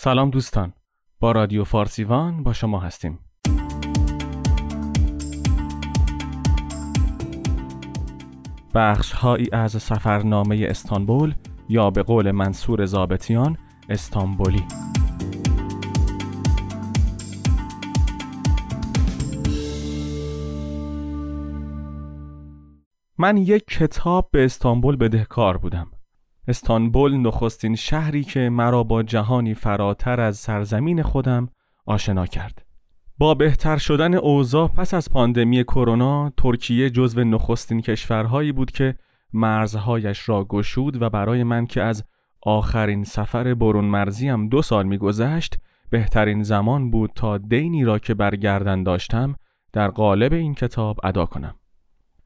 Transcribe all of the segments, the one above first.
سلام دوستان. با رادیو فارسیوان با شما هستیم. بخش هایی از سفرنامه استانبول یا به قول منصور زابتیان استانبولی. من یک کتاب به استانبول بدهکار بودم. استانبول نخستین شهری که مرا با جهانی فراتر از سرزمین خودم آشنا کرد. با بهتر شدن اوضاع پس از پاندمی کرونا ترکیه جزو نخستین کشورهایی بود که مرزهایش را گشود و برای من که از آخرین سفر برون مرزیم دو سال میگذشت بهترین زمان بود تا دینی را که برگردن داشتم در قالب این کتاب ادا کنم.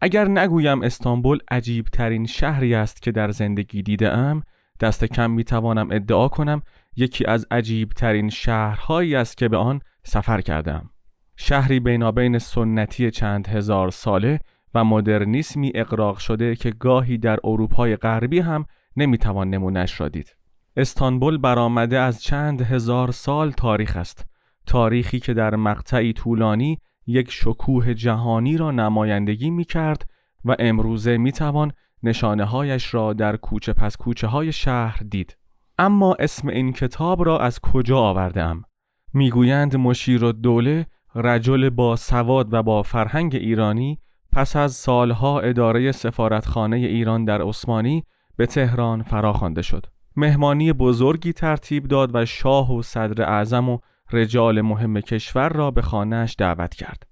اگر نگویم استانبول عجیب ترین شهری است که در زندگی دیده ام دست کم می توانم ادعا کنم یکی از عجیب ترین شهرهایی است که به آن سفر کردم شهری بینابین سنتی چند هزار ساله و مدرنیسمی اقراق شده که گاهی در اروپای غربی هم نمی‌توان نمونش را دید. استانبول برآمده از چند هزار سال تاریخ است. تاریخی که در مقطعی طولانی یک شکوه جهانی را نمایندگی می کرد و امروزه می توان نشانه هایش را در کوچه پس کوچه های شهر دید. اما اسم این کتاب را از کجا آورده ام؟ می‌گویند مشیر و دوله رجل با سواد و با فرهنگ ایرانی پس از سالها اداره سفارتخانه ایران در عثمانی به تهران فراخوانده شد. مهمانی بزرگی ترتیب داد و شاه و صدر اعظم و رجال مهم کشور را به خانهش دعوت کرد.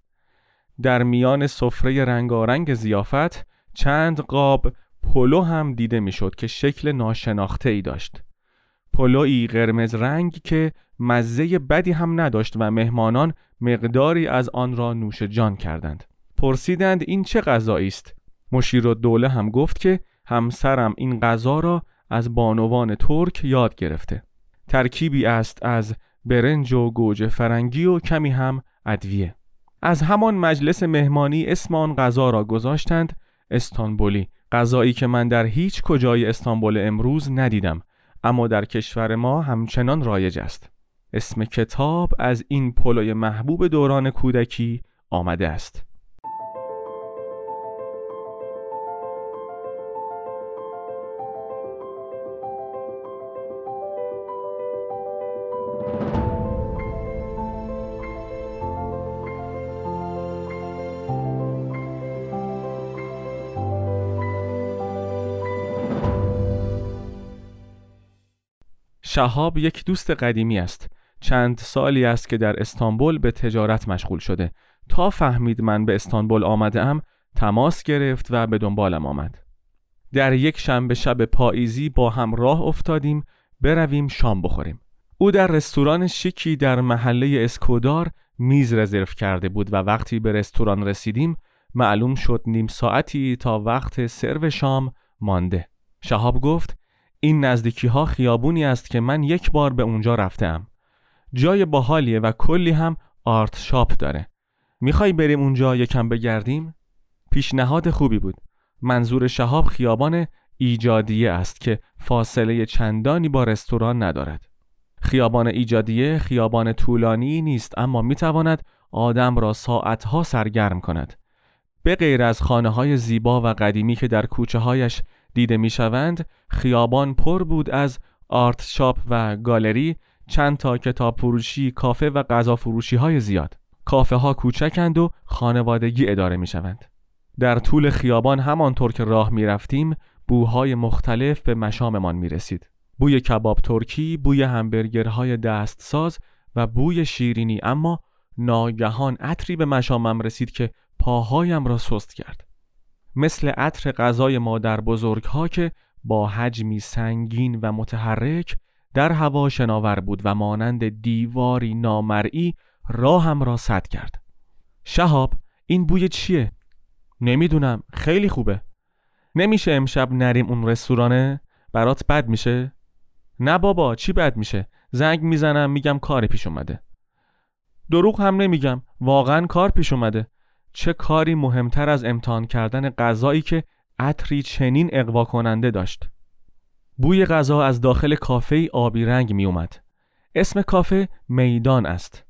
در میان سفره رنگارنگ زیافت چند قاب پلو هم دیده می‌شد که شکل ناشناخته ای داشت. پلوی قرمز رنگ که مزه بدی هم نداشت و مهمانان مقداری از آن را نوش جان کردند. پرسیدند این چه غذایی است؟ مشیر و دوله هم گفت که همسرم این غذا را از بانوان ترک یاد گرفته. ترکیبی است از برنج و گوجه فرنگی و کمی هم ادویه. از همان مجلس مهمانی اسم آن غذا را گذاشتند استانبولی. غذایی که من در هیچ کجای استانبول امروز ندیدم اما در کشور ما همچنان رایج است. اسم کتاب از این پلوی محبوب دوران کودکی آمده است. شهاب یک دوست قدیمی است. چند سالی است که در استانبول به تجارت مشغول شده. تا فهمید من به استانبول آمده ام تماس گرفت و به دنبالم آمد. در یک شنبه شب پاییزی با هم راه افتادیم برویم شام بخوریم. او در رستوران شیکی در محله اسکودار میز رزرو کرده بود و وقتی به رستوران رسیدیم معلوم شد نیم ساعتی تا وقت سرو شام مانده. شهاب گفت این نزدیکی ها خیابونی است که من یک بار به اونجا رفتم. جای باحالیه و کلی هم آرت شاپ داره. می‌خوای بریم اونجا یکم بگردیم؟ پیشنهاد خوبی بود. منظور شهاب خیابان ایجادیه است که فاصله چندانی با رستوران ندارد. خیابان ایجادیه خیابان طولانی نیست اما می‌تواند آدم را ساعتها سرگرم کند. به غیر از خانه های زیبا و قدیمی که در کوچه هایش دیده می شوند خیابان پر بود از آرت شاپ و گالری چند تا کتاب فروشی کافه و غذا فروشی های زیاد. کافه ها کوچکند و خانوادگی اداره می شوند در طول خیابان همانطور که راه می رفتیم بوهای مختلف به مشاممان می رسید بوی کباب ترکی، بوی همبرگرهای دستساز و بوی شیرینی اما ناگهان عطری به مشامم رسید که پاهایم را سست کرد. مثل عطر غذای مادر بزرگ ها که با حجمی سنگین و متحرک در هوا شناور بود و مانند دیواری نامرئی راهم را سد کرد شهاب این بوی چیه؟ نمی‌دونم خیلی خوبه نمیشه امشب نریم اون رستورانه؟ برات بد میشه؟ نه بابا چی بد میشه؟ زنگ می‌زنم میگم کار پیش اومده دروغ هم نمیگم واقعا کار پیش اومده چه کاری مهمتر از امتحان کردن غذایی که عطری چنین اقوا کننده داشت؟ بوی غذا از داخل کافه آبی رنگ می اومد. اسم کافه میدان است.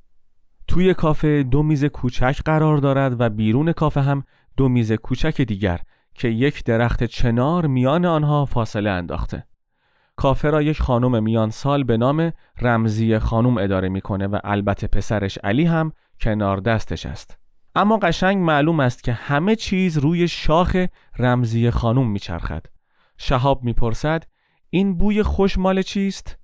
توی کافه دو میز کوچک قرار دارد و بیرون کافه هم دو میز کوچک دیگر که یک درخت چنار میان آنها فاصله انداخته. کافه را یک خانم میان سال به نام رمزی خانم اداره می‌کنه و البته پسرش علی هم کنار دستش است. اما قشنگ معلوم است که همه چیز روی شاخ رمزی خانم میچرخد. شهاب می‌پرسد این بوی خوش مال چیست؟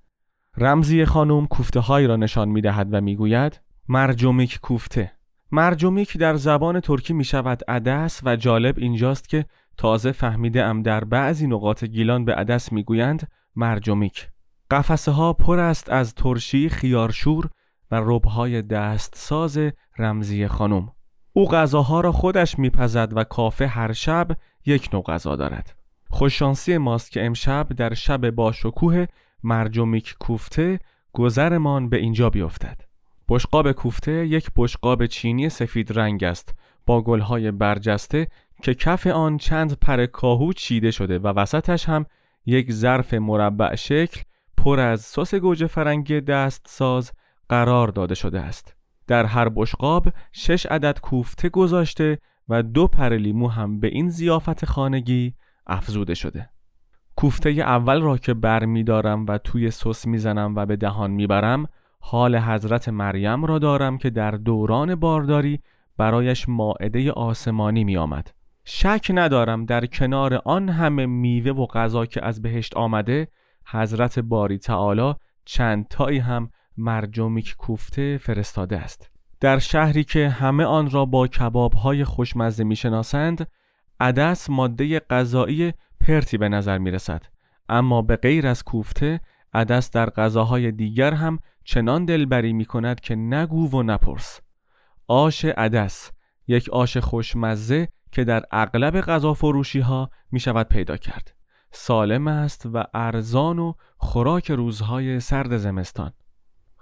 رمزی خانم کوفته هایی را نشان می‌دهد و می‌گوید مرجومیک کوفته. مرجومیک در زبان ترکی می شود عدس و جالب اینجاست که تازه فهمیده ام در بعضی نقاط گیلان به عدس می‌گویند مرجومیک. قفسه ها پر است از ترشی خیارشور و ربهای دست ساز رمزی خانم. او غذاها را خودش میپزد و کافه هر شب یک نوع غذا دارد. خوششانسی ماست که امشب در شب با شکوه مرجومیک کوفته گذرمان به اینجا بیفتد. بشقاب کوفته یک بشقاب چینی سفید رنگ است. با گلهای برجسته که کف آن چند پر کاهو چیده شده و وسطش هم یک ظرف مربع شکل پر از سس گوجه فرنگی دست ساز قرار داده شده است. در هر بشقاب شش عدد کوفته گذاشته و دو پر لیمو هم به این زیافت خانگی افزوده شده. کوفته اول را که بر می دارم و توی سس می‌زنم و به دهان می‌برم حال حضرت مریم را دارم که در دوران بارداری برایش ماعده آسمانی می آمد. شک ندارم در کنار آن همه میوه و غذا که از بهشت آمده حضرت باری تعالی چند تایی هم مرجومیک کوفته فرستاده است. در شهری که همه آن را با کبابهای خوشمزه می‌شناسند عدس ماده غذایی پرتی به نظر می رسد اما به غیر از کوفته عدس در غذاهای دیگر هم چنان دلبری می کند که نگو و نپرس. آش عدس یک آش خوشمزه که در اغلب غذا فروشی ها می شود پیدا کرد. سالم است و ارزان و خوراک روزهای سرد زمستان.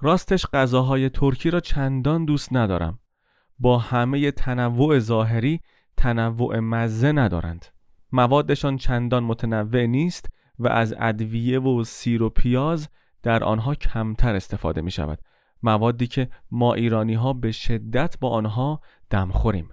راستش غذاهای ترکی را چندان دوست ندارم. با همه تنوع ظاهری تنوع مزه ندارند. موادشان چندان متنوع نیست و از ادویه و سیر و پیاز در آنها کمتر استفاده می شود موادی که ما ایرانی ها به شدت با آنها دم خوریم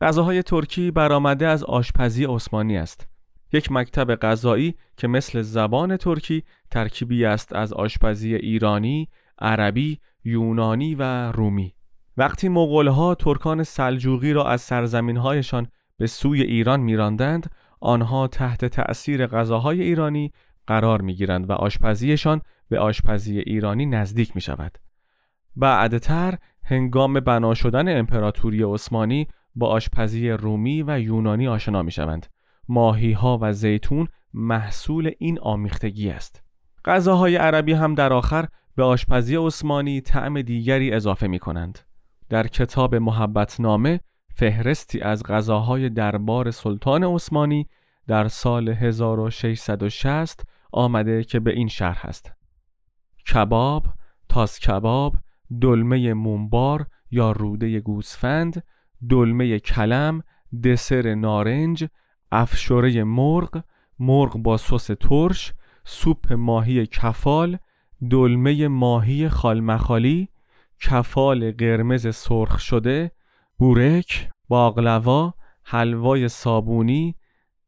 غذاهای ترکی برآمده از آشپزی عثمانی است. یک مکتب غذایی که مثل زبان ترکی ترکیبی است از آشپزی ایرانی، عربی، یونانی و رومی وقتی مغولها ترکان سلجوقی را از سرزمینهایشان به سوی ایران میراندند آنها تحت تأثیر غذاهای ایرانی قرار می‌گیرند و آشپزیشان به آشپزی ایرانی نزدیک می شود. بعدتر هنگام بنا شدن امپراتوری عثمانی با آشپزی رومی و یونانی آشنا می شوند. ماهی ها و زیتون محصول این آمیختگی است. غذاهای عربی هم در آخر به آشپزی عثمانی طعم دیگری اضافه می کنند. در کتاب محبتنامه فهرستی از غذاهای دربار سلطان عثمانی در سال 1660 آمده که به این شرح است. کباب، تاس کباب، دلمه مونبار یا روده گوسفند، دلمه کلم، دسر نارنج، افشوره مرغ، مرغ با سس ترش، سوپ ماهی کفال، دلمه ماهی خالمخالی، کفال قرمز سرخ شده، بورک، باقلوا، حلوای صابونی،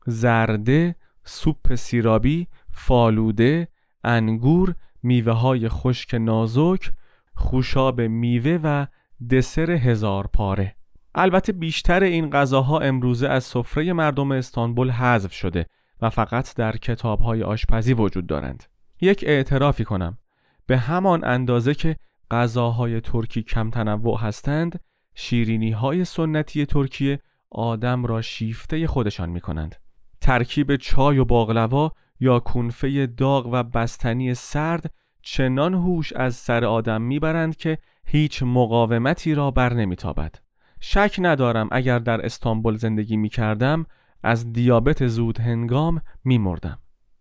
زرده، سوپ سیرابی، فالوده، انگور، میوه های خشک نازک، خوشاب میوه و دسر هزار پاره البته بیشتر این غذاها امروزه از سفره مردم استانبول حذف شده و فقط در کتابهای آشپزی وجود دارند. یک اعترافی کنم به همان اندازه که غذاهای ترکی کم تنوع هستند شیرینی های سنتی ترکیه آدم را شیفته خودشان می کنند. ترکیب چای و باقلوا یا کنفه داغ و بستنی سرد چنان هوش از سر آدم می‌برند که هیچ مقاومتی را بر نمیتابد. شک ندارم اگر در استانبول زندگی می کردم از دیابت زود هنگام می مردم.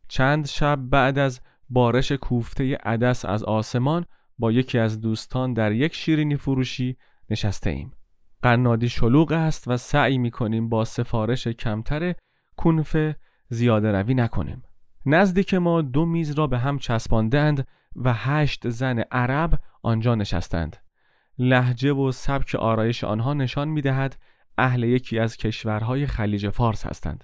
چند شب بعد از بارش کوفته عدس از آسمان با یکی از دوستان در یک شیرینی فروشی نشسته ایم. قنادی شلوغ است و سعی می کنیم با سفارش کمتر کنفه زیاده روی نکنیم. نزدیک ما دو میز را به هم چسباندند و هشت زن عرب آنجا نشستند لحجه و سبک آرایش آنها نشان می دهد اهل یکی از کشورهای خلیج فارس هستند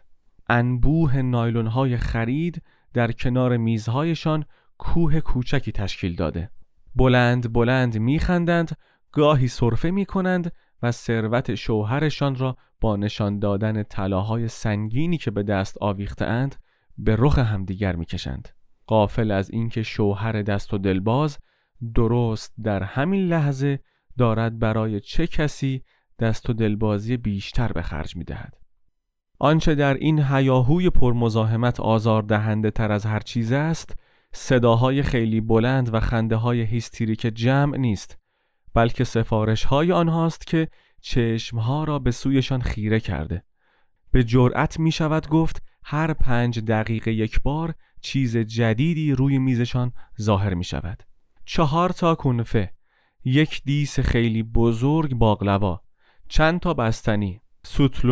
انبوه نایلونهای خرید در کنار میزهایشان کوه کوچکی تشکیل داده بلند بلند میخندند گاهی صرفه می کنند و ثروت شوهرشان را با نشان دادن طلاهای سنگینی که به دست آویخته اند به رخ همدیگر می‌کشند قافل از اینکه شوهر دست و دلباز درست در همین لحظه دارد برای چه کسی دست و دلبازی بیشتر به خرج می دهد. آنچه در این هیاهوی پرمزاحمت آزار دهنده تر از هر چیز است صداهای خیلی بلند و خنده های هیستریک جمع نیست بلکه سفارش های آنهاست که چشمها را به سویشان خیره کرده. به جرأت می شود گفت هر پنج دقیقه یک بار چیز جدیدی روی میزشان ظاهر می شود چهار تا کنفه یک دیس خیلی بزرگ باقلوا چند تا بستنی سوتل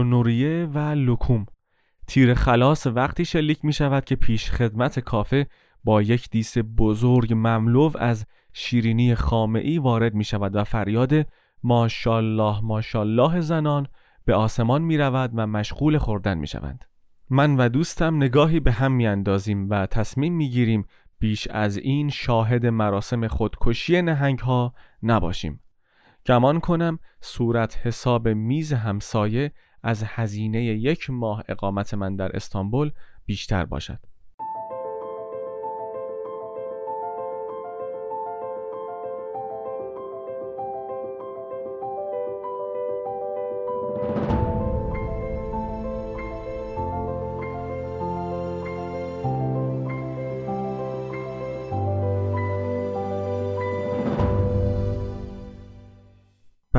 و لکوم تیر خلاص وقتی شلیک می شود که پیش خدمت کافه با یک دیس بزرگ مملو از شیرینی خامعی وارد می شود و فریاد ماشالله ماشالله زنان به آسمان می رود و مشغول خوردن می شوند. من و دوستم نگاهی به هم می اندازیم و تصمیم می گیریم بیش از این شاهد مراسم خودکشی نهنگ ها نباشیم. گمان کنم صورت حساب میز همسایه از هزینه یک ماه اقامت من در استانبول بیشتر باشد.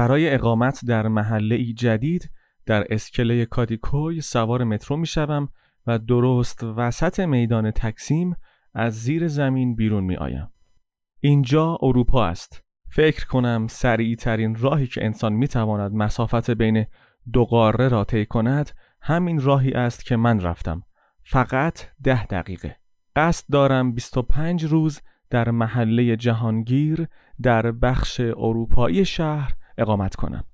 برای اقامت در محله ای جدید در اسکله کادیکوی سوار مترو می شوم و درست وسط میدان تکسیم از زیر زمین بیرون می آیم. اینجا اروپا است. فکر کنم سریع ترین راهی که انسان می تواند مسافت بین دو قاره را طی کند همین راهی است که من رفتم. فقط ده دقیقه. قصد دارم 25 روز در محله جهانگیر در بخش اروپایی شهر اقامت کنم.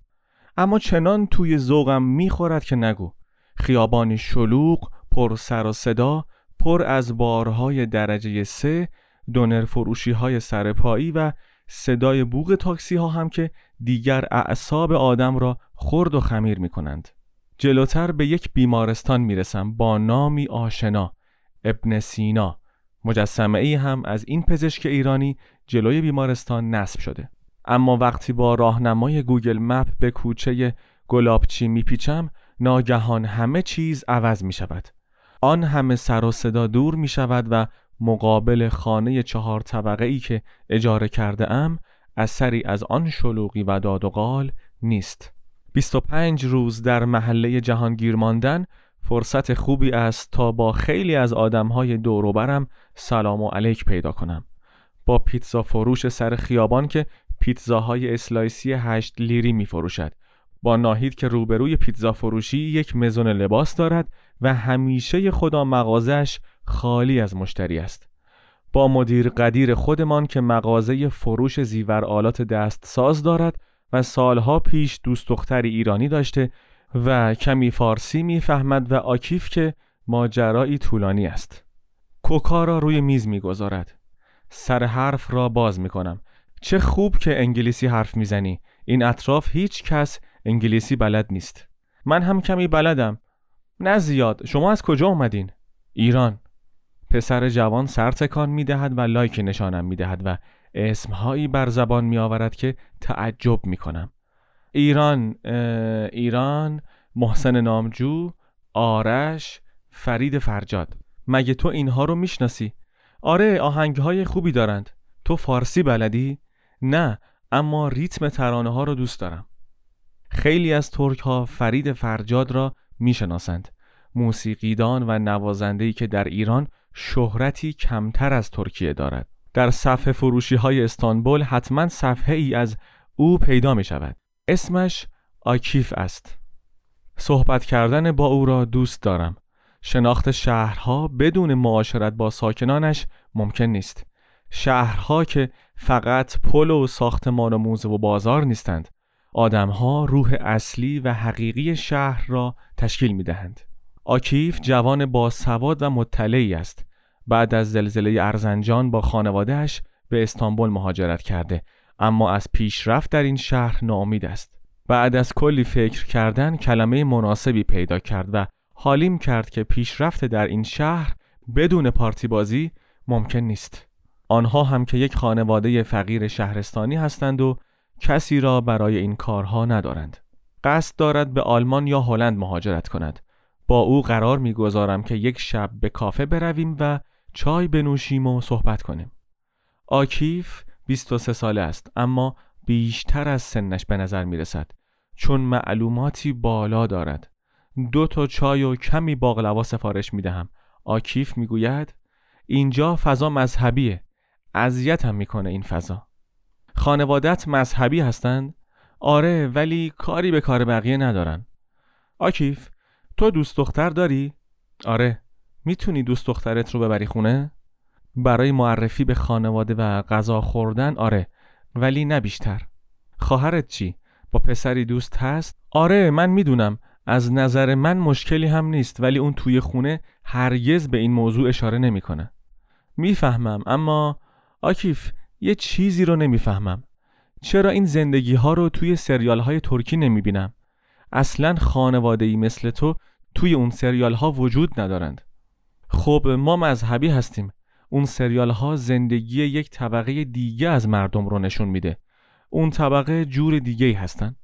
اما چنان توی ذوقم می‌خورد که نگو. خیابانی شلوغ پر سر و صدا پر از بارهای درجه سه دونر فروشی های سرپایی و صدای بوغ تاکسی ها هم که دیگر اعصاب آدم را خرد و خمیر می کنند. جلوتر به یک بیمارستان می رسم با نامی آشنا ابن سینا. مجسمه ای هم از این پزشک ایرانی جلوی بیمارستان نصب شده. اما وقتی با راهنمای گوگل مپ به کوچه گلابچی میپیچم ناگهان همه چیز عوض می شود. آن همه سر و صدا دور می شود و مقابل خانه چهار طبقه ای که اجاره کرده ام اثری از آن شلوغی و داد و قال نیست. 25 روز در محله جهانگیر ماندن فرصت خوبی است تا با خیلی از آدمهای دوروبرم سلام و علیک پیدا کنم. با پیتزا فروش سر خیابان که پیتزاهای اسلایسی هشت لیری می فروشد. با ناهید که روبروی پیتزا فروشی یک مزون لباس دارد و همیشه خدا مغازش خالی از مشتری است. با مدیر قدیر خودمان که مغازه فروش زیور آلات دست ساز دارد و سالها پیش دوست دختری ایرانی داشته و کمی فارسی می‌فهمد و آکیف که ماجرایی طولانی است. کوکا را روی میز می‌گذارد. سر حرف را باز می کنم چه خوب که انگلیسی حرف می‌زنی. این اطراف هیچ کس انگلیسی بلد نیست. من هم کمی بلدم. نه زیاد. شما از کجا اومدین؟ ایران. پسر جوان سر تکان می‌دهد و لایک نشانم می‌دهد و اسمهایی بر زبان میآورد که تعجب می‌کنم. ایران ایران محسن نامجو آرش فرید فرجاد. مگه تو اینها رو می‌شناسی؟ آره آهنگهای خوبی دارند. تو فارسی بلدی؟ نه اما ریتم ترانه ها رو دوست دارم. خیلی از ترک ها فرید فرجاد را می‌شناسند. موسیقیدان و نوازندهی که در ایران شهرتی کمتر از ترکیه دارد. در صفحه فروشی های استانبول حتما صفحه ای از او پیدا می شود اسمش آکیف است. صحبت کردن با او را دوست دارم. شناخت شهرها بدون معاشرت با ساکنانش ممکن نیست. شهرها که فقط پل و ساختمان و موزه و بازار نیستند آدمها روح اصلی و حقیقی شهر را تشکیل می دهند. آکیف جوان با سواد و مطلعی است. بعد از زلزله ارزنجان با خانوادهش به استانبول مهاجرت کرده اما از پیشرفت در این شهر ناامید است. بعد از کلی فکر کردن کلمه مناسبی پیدا کرد و حالیم کرد که پیشرفت در این شهر بدون پارتی بازی ممکن نیست. آنها هم که یک خانواده فقیر شهرستانی هستند و کسی را برای این کارها ندارند. قصد دارد به آلمان یا هلند مهاجرت کند. با او قرار می‌گذارم که یک شب به کافه برویم و چای بنوشیم و صحبت کنیم. آکیف 23 ساله است اما بیشتر از سنش به نظر می رسد چون معلوماتی بالا دارد. دو تا چای و کمی باقلوا سفارش می دهم. آکیف می گوید اینجا فضا مذهبیه. اذیتم می‌کنه این فضا. خانوادت مذهبی هستند؟ آره ولی کاری به کار بقیه ندارن. آکیف تو دوست دختر داری؟ آره می‌تونی دوست دخترت رو ببری خونه؟ برای معرفی به خانواده و غذا خوردن آره ولی نه بیشتر خواهرت چی؟ با پسری دوست هست؟ آره من می‌دونم از نظر من مشکلی هم نیست ولی اون توی خونه هرگز به این موضوع اشاره نمی‌کنه. می‌فهمم اما آکیف یه چیزی رو نمی‌فهمم. چرا این زندگی ها رو توی سریال های ترکی نمی‌بینم؟ اصلا خانواده ای مثل تو توی اون سریال ها وجود ندارند. خب ما مذهبی هستیم. اون سریال ها زندگی یک طبقه دیگه از مردم رو نشون میده. اون طبقه جور دیگه هستن.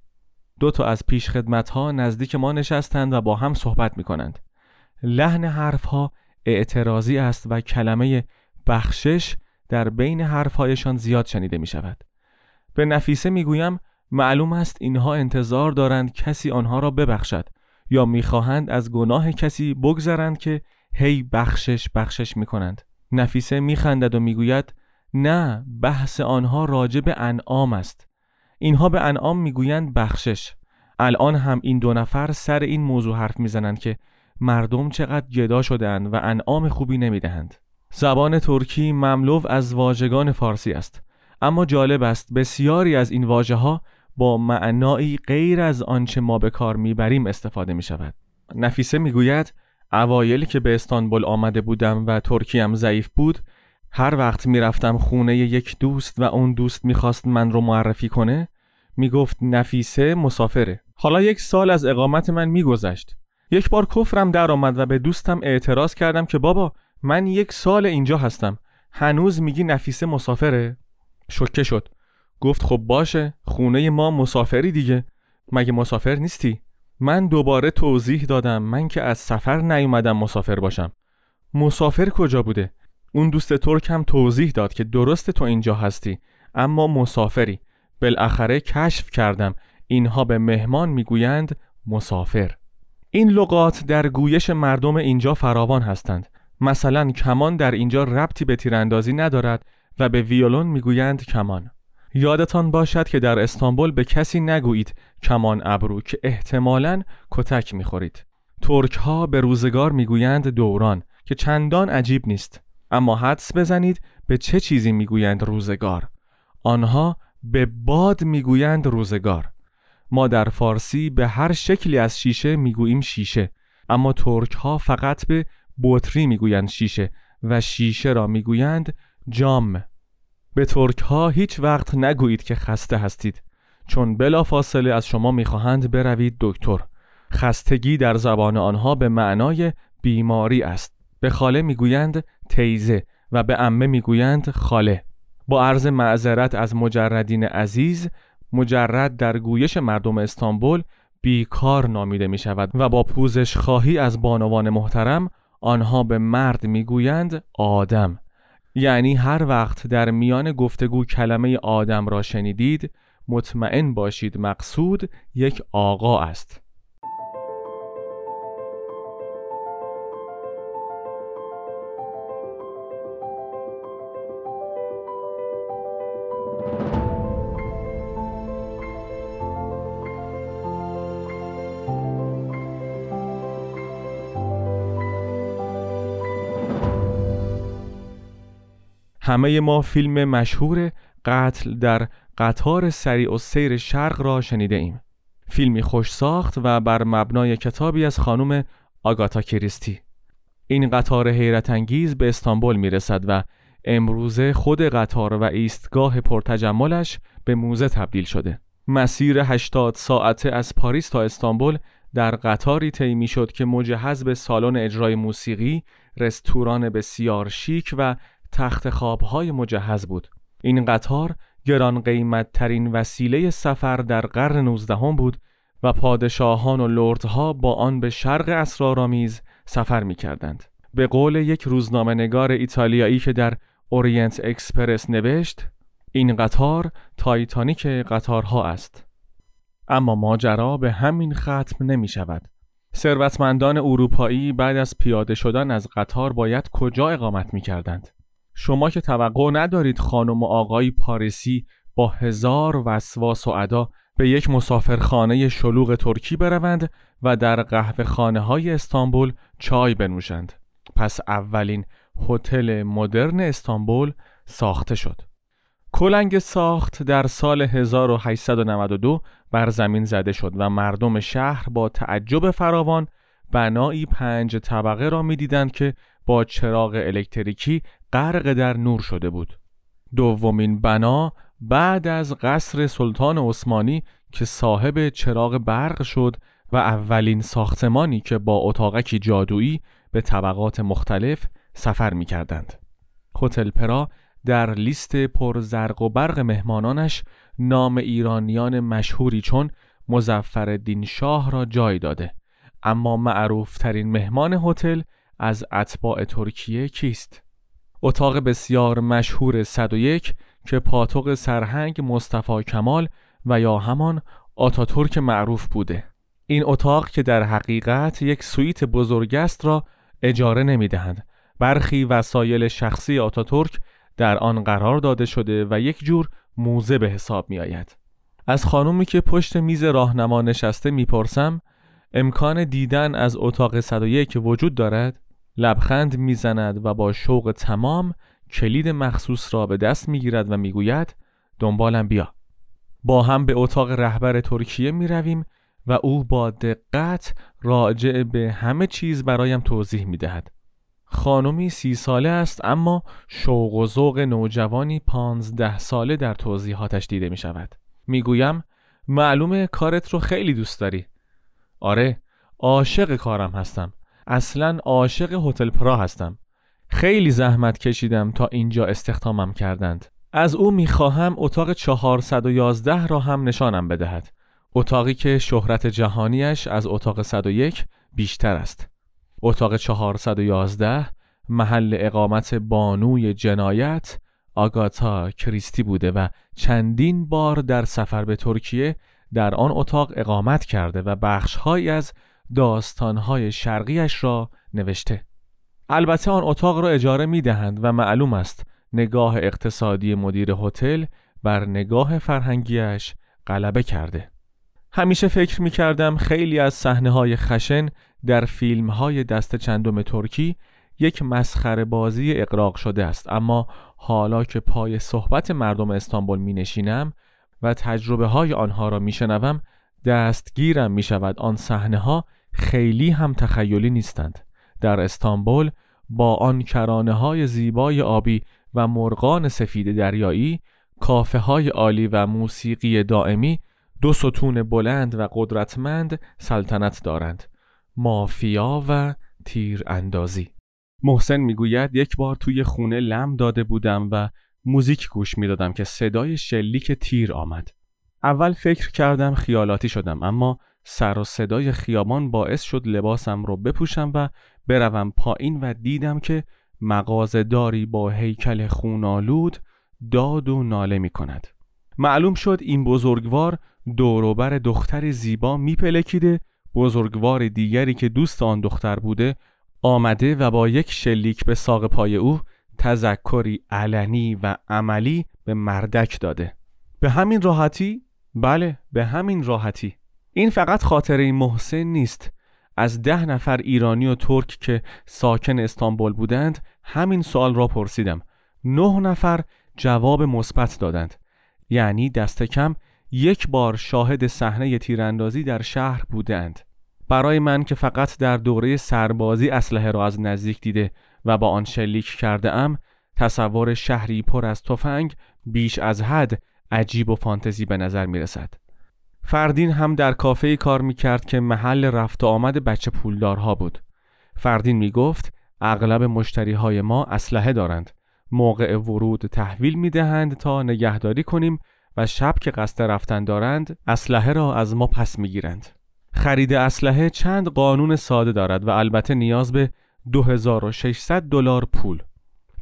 دو تا از پیش خدمت ها نزدیک ما نشستند و با هم صحبت می‌کنند. لحن حرف ها اعتراضی است و کلمه بخشش در بین حرفهایشان زیاد شنیده می شود. به نفیسه می گویم معلوم است اینها انتظار دارند کسی آنها را ببخشد یا می‌خواهند از گناه کسی بگذرند که هی بخشش بخشش می کنند. نفیسه میخندد و می‌گوید نه بحث آنها راجع به انعام است. اینها به انعام می‌گویند بخشش. الان هم این دو نفر سر این موضوع حرف می‌زنند که مردم چقدر گدا شدهاند و انعام خوبی نمی‌دهند. زبان ترکی مملو از واژگان فارسی است. اما جالب است بسیاری از این واژه ها با معنایی غیر از آنچه ما به کار می‌بریم استفاده می شود نفیسه می‌گوید اوایلی که به استانبول آمده بودم و ترکیم ضعیف بود هر وقت می‌رفتم خونه یک دوست و اون دوست می‌خواست من رو معرفی کنه می‌گفت نفیسه مسافره. حالا یک سال از اقامت من میگذشت. یک بار کفرم در آمد و به دوستم اعتراض کردم که بابا من یک سال اینجا هستم. هنوز میگی نفیسه مسافره؟ شکه شد. گفت خب باشه خونه ما مسافری دیگه. مگه مسافر نیستی؟ من دوباره توضیح دادم. من که از سفر نیومدم مسافر باشم. مسافر کجا بوده؟ اون دوست ترک هم توضیح داد که درست تو اینجا هستی اما مسافری. بالاخره کشف کردم. اینها به مهمان می‌گویند مسافر. این لغات در گویش مردم اینجا فراوان هستند. مثلا کمان در اینجا ربطی به تیراندازی ندارد و به ویولون می‌گویند کمان. یادتان باشد که در استانبول به کسی نگویید کمان ابرو که احتمالاً کتک می‌خورید. ترک ها به روزگار می‌گویند دوران که چندان عجیب نیست. اما حدس بزنید به چه چیزی می‌گویند روزگار. آنها به باد می‌گویند روزگار. ما در فارسی به هر شکلی از شیشه می‌گوییم شیشه. اما ترک ها فقط به بطری می‌گویند شیشه و شیشه را می‌گویند جام. به ترک ها هیچ وقت نگویید که خسته هستید. چون بلا فاصله از شما می‌خواهند بروید دکتر. خستگی در زبان آنها به معنای بیماری است. به خاله می‌گویند تیزه و به امه می‌گویند خاله. با عرض معذرت از مجردین عزیز مجرد در گویش مردم استانبول بیکار نامیده می شود و با پوزش خواهی از بانوان محترم آنها به مرد می‌گویند آدم. یعنی هر وقت در میان گفتگو کلمه آدم را شنیدید مطمئن باشید مقصود یک آقا است. همه ما فیلم مشهور قتل در قطار سریع و سیر شرق را شنیده ایم. فیلمی خوش ساخت و بر مبنای کتابی از خانم آگاتا کریستی. این قطار حیرت انگیز به استانبول می رسد و امروزه خود قطار و ایستگاه پرتجملش به موزه تبدیل شده. مسیر 80 ساعته از پاریس تا استانبول در قطاری طی شد که مجهز به سالن اجرای موسیقی، رستوران بسیار شیک و تخت خوابهای مجهز بود. این قطار گران قیمت ترین وسیله سفر در قرن 19 بود و پادشاهان و لردها با آن به شرق اسرارآمیز سفر می کردند. به قول یک روزنامه نگار ایتالیایی که در اورینت اکسپرس نوشت این قطار تایتانیک قطارها است. اما ماجرا به همین ختم نمی شود. ثروتمندان اروپایی بعد از پیاده شدن از قطار باید کجا اقامت می کردند؟ شما که توقع ندارید خانم و آقای پاریسی با هزار وسواس و ادا به یک مسافرخانه شلوغ ترکی بروند و در قهوه خانه های استانبول چای بنوشند. پس اولین هتل مدرن استانبول ساخته شد. کلنگ ساخت در سال 1892 بر زمین زده شد و مردم شهر با تعجب فراوان بنایی پنج طبقه را می‌دیدند که با چراغ الکتریکی غرق در نور شده بود. دومین بنا بعد از قصر سلطان عثمانی که صاحب چراغ برق شد و اولین ساختمانی که با اتاقکی جادویی به طبقات مختلف سفر می کردند. هتل پرا در لیست پرزرق و برق مهمانانش نام ایرانیان مشهوری چون مظفرالدین شاه را جای داده اما معروف ترین مهمان هتل از اتباع ترکیه کیست؟ اتاق بسیار مشهور 101 که پاتوق سرهنگ مصطفی کمال و یا همان آتاتورک معروف بوده. این اتاق که در حقیقت یک سویت بزرگ است را اجاره نمی دهند برخی وسایل شخصی آتاتورک در آن قرار داده شده و یک جور موزه به حساب می آید. از خانومی که پشت میز راهنما نشسته می‌پرسم امکان دیدن از اتاق 101 وجود دارد؟ لبخند می‌زند و با شوق تمام کلید مخصوص را به دست می‌گیرد و می‌گوید دنبالم بیا با هم به اتاق رهبر ترکیه می رویم و او با دقت راجع به همه چیز برایم توضیح می دهد. خانمی سی ساله است اما شوق و ذوق نوجوانی پانزده ساله در توضیحاتش دیده می شود. می گویم معلومه کارت رو خیلی دوست داری. آره عاشق کارم هستم. اصلا عاشق هتل پرا هستم. خیلی زحمت کشیدم تا اینجا استخدامم کردند. از او می‌خواهم اتاق 411 را هم نشانم بدهد. اتاقی که شهرت جهانیش از اتاق 101 بیشتر است. اتاق 411 محل اقامت بانوی جنایت آگاتا کریستی بوده و چندین بار در سفر به ترکیه در آن اتاق اقامت کرده و بخشهایی از داستانهای شرقیش را نوشته. البته آن اتاق را اجاره می دهند و معلوم است نگاه اقتصادی مدیر هتل بر نگاه فرهنگیش غلبه کرده. همیشه فکر می کردم خیلی از صحنه های خشن در فیلم های دست چندم ترکی یک مسخره بازی اقراق شده است اما حالا که پای صحبت مردم استانبول می نشینم و تجربه های آنها را می شنوم دستگیرم می شود آن صحنه ها خیلی هم تخیلی نیستند. در استانبول با آن کرانه های زیبای آبی و مرغان سفید دریایی کافه های عالی و موسیقی دائمی دو ستون بلند و قدرتمند سلطنت دارند. مافیا و تیر اندازی محسن می‌گوید یک بار توی خونه لم داده بودم و موزیک گوش می‌دادم که صدای شلیک تیر آمد. اول فکر کردم خیالاتی شدم اما سر و صدای خیابان باعث شد لباسم رو بپوشم و بروم پایین و دیدم که مغازهداری با هیکل خونالود داد و ناله می کند. معلوم شد این بزرگوار دوروبر دختر زیبا میپلکیده بزرگوار دیگری که دوست آن دختر بوده آمده و با یک شلیک به ساق پای او تذکری علنی و عملی به مردک داده به همین راحتی؟ بله به همین راحتی این فقط خاطره محسن نیست. از ده نفر ایرانی و ترک که ساکن استانبول بودند همین سوال را پرسیدم. نه نفر جواب مثبت دادند. یعنی دست کم یک بار شاهد صحنه تیراندازی در شهر بودند. برای من که فقط در دوره سربازی اسلحه را از نزدیک دیده و با آن شلیک کرده ام تصور شهری پر از تفنگ بیش از حد عجیب و فانتزی به نظر می رسد. فردین هم در کافه کار می کرد که محل رفت و آمد بچه پولدارها بود. فردین می گفت اغلب مشتری های ما اسلحه دارند. موقع ورود تحویل می دهند تا نگهداری کنیم و شب که قصد رفتن دارند اسلحه را از ما پس می گیرند. خرید اسلحه چند قانون ساده دارد و البته نیاز به 2600 دلار پول.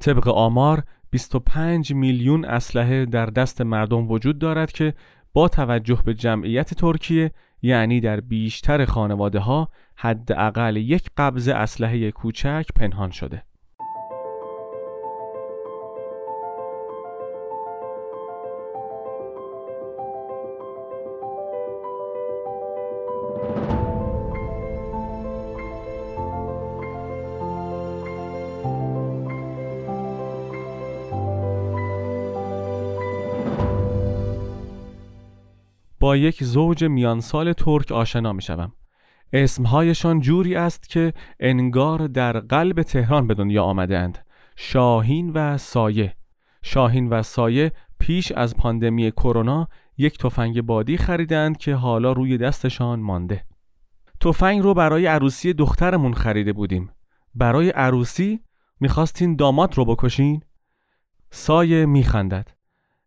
طبق آمار 25 میلیون اسلحه در دست مردم وجود دارد که با توجه به جمعیت ترکیه یعنی در بیشتر خانواده ها حداقل یک قبض اسلحه کوچک پنهان شده. با یک زوج میانسال ترک آشنا می شوم. اسمهایشان جوری است که انگار در قلب تهران به دنیا آمده اند. شاهین و سایه شاهین و سایه پیش از پاندمی کرونا یک تفنگ بادی خریدند که حالا روی دستشان مانده. تفنگ رو برای عروسی دخترمون خریده بودیم. برای عروسی می‌خواستین داماد رو بکشین؟ سایه میخندد.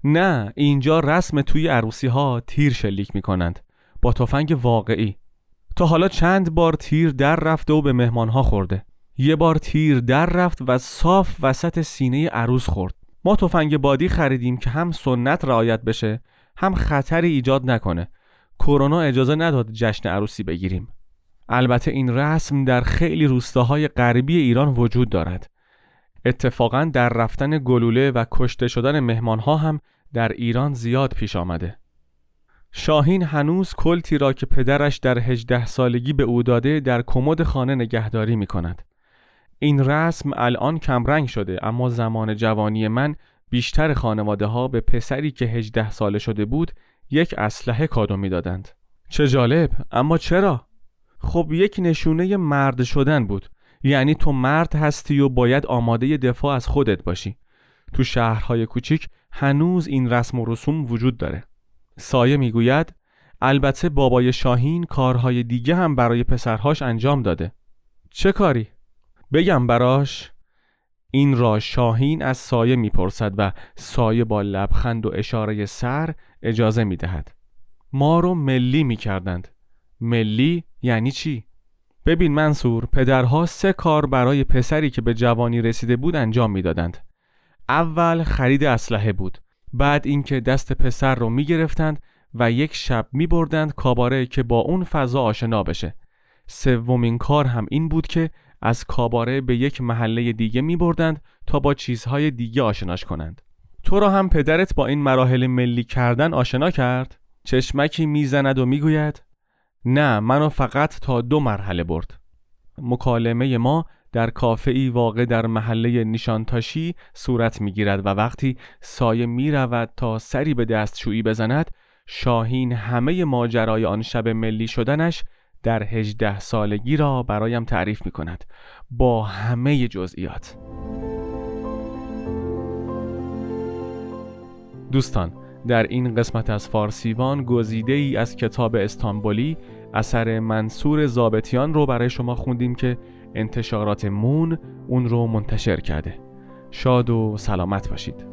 نه اینجا رسم توی عروسی ها تیر شلیک می کنند با تفنگ واقعی. تا حالا چند بار تیر در رفته و به مهمان ها خورده. یه بار تیر در رفت و صاف وسط سینه عروس خورد. ما تفنگ بادی خریدیم که هم سنت رعایت بشه هم خطری ایجاد نکنه. کرونا اجازه نداد جشن عروسی بگیریم. البته این رسم در خیلی روستاهای غربی ایران وجود دارد. اتفاقا در رفتن گلوله و کشته شدن مهمان ها هم در ایران زیاد پیش آمده. شاهین هنوز کلتی را که پدرش در هجده سالگی به او داده در کمد خانه نگهداری می کند. این رسم الان کمرنگ شده اما زمان جوانی من بیشتر خانواده ها به پسری که هجده ساله شده بود یک اسلحه کادو می‌دادند. چه جالب اما چرا؟ خب یک نشونه مرد شدن بود یعنی تو مرد هستی و باید آماده دفاع از خودت باشی تو شهرهای کوچیک هنوز این رسم و رسوم وجود داره سایه می‌گوید البته بابای شاهین کارهای دیگه هم برای پسرهاش انجام داده چه کاری؟ بگم براش؟ این را شاهین از سایه می‌پرسد و سایه با لبخند و اشاره سر اجازه می‌دهد ما رو ملی می‌کردند ملی یعنی چی؟ ببین منصور پدرها سه کار برای پسری که به جوانی رسیده بود انجام می‌دادند. اول خرید اسلحه بود. بعد اینکه دست پسر رو می‌گرفتند و یک شب می بردند کاباره که با اون فضا آشنا بشه. سومین کار هم این بود که از کاباره به یک محله دیگه می بردند تا با چیزهای دیگه آشناش کنند. تو را هم پدرت با این مراحل ملی کردن آشنا کرد؟ چشمکی می‌زند و می‌گوید نه منو فقط تا دو مرحله برد. مکالمه ما در کافه ای واقع در محله نیشانتاشی صورت می گیرد و وقتی سایه می رود تا سری به دستشویی بزند شاهین همه ماجرای آن شب ملی شدنش در هجده سالگی را برایم تعریف می کند با همه جزئیات. دوستان در این قسمت از فارسیوان گزیده ای از کتاب استانبولی اثر منصور زابتیان رو برای شما خوندیم که انتشارات مون اون رو منتشر کرده. شاد و سلامت باشید.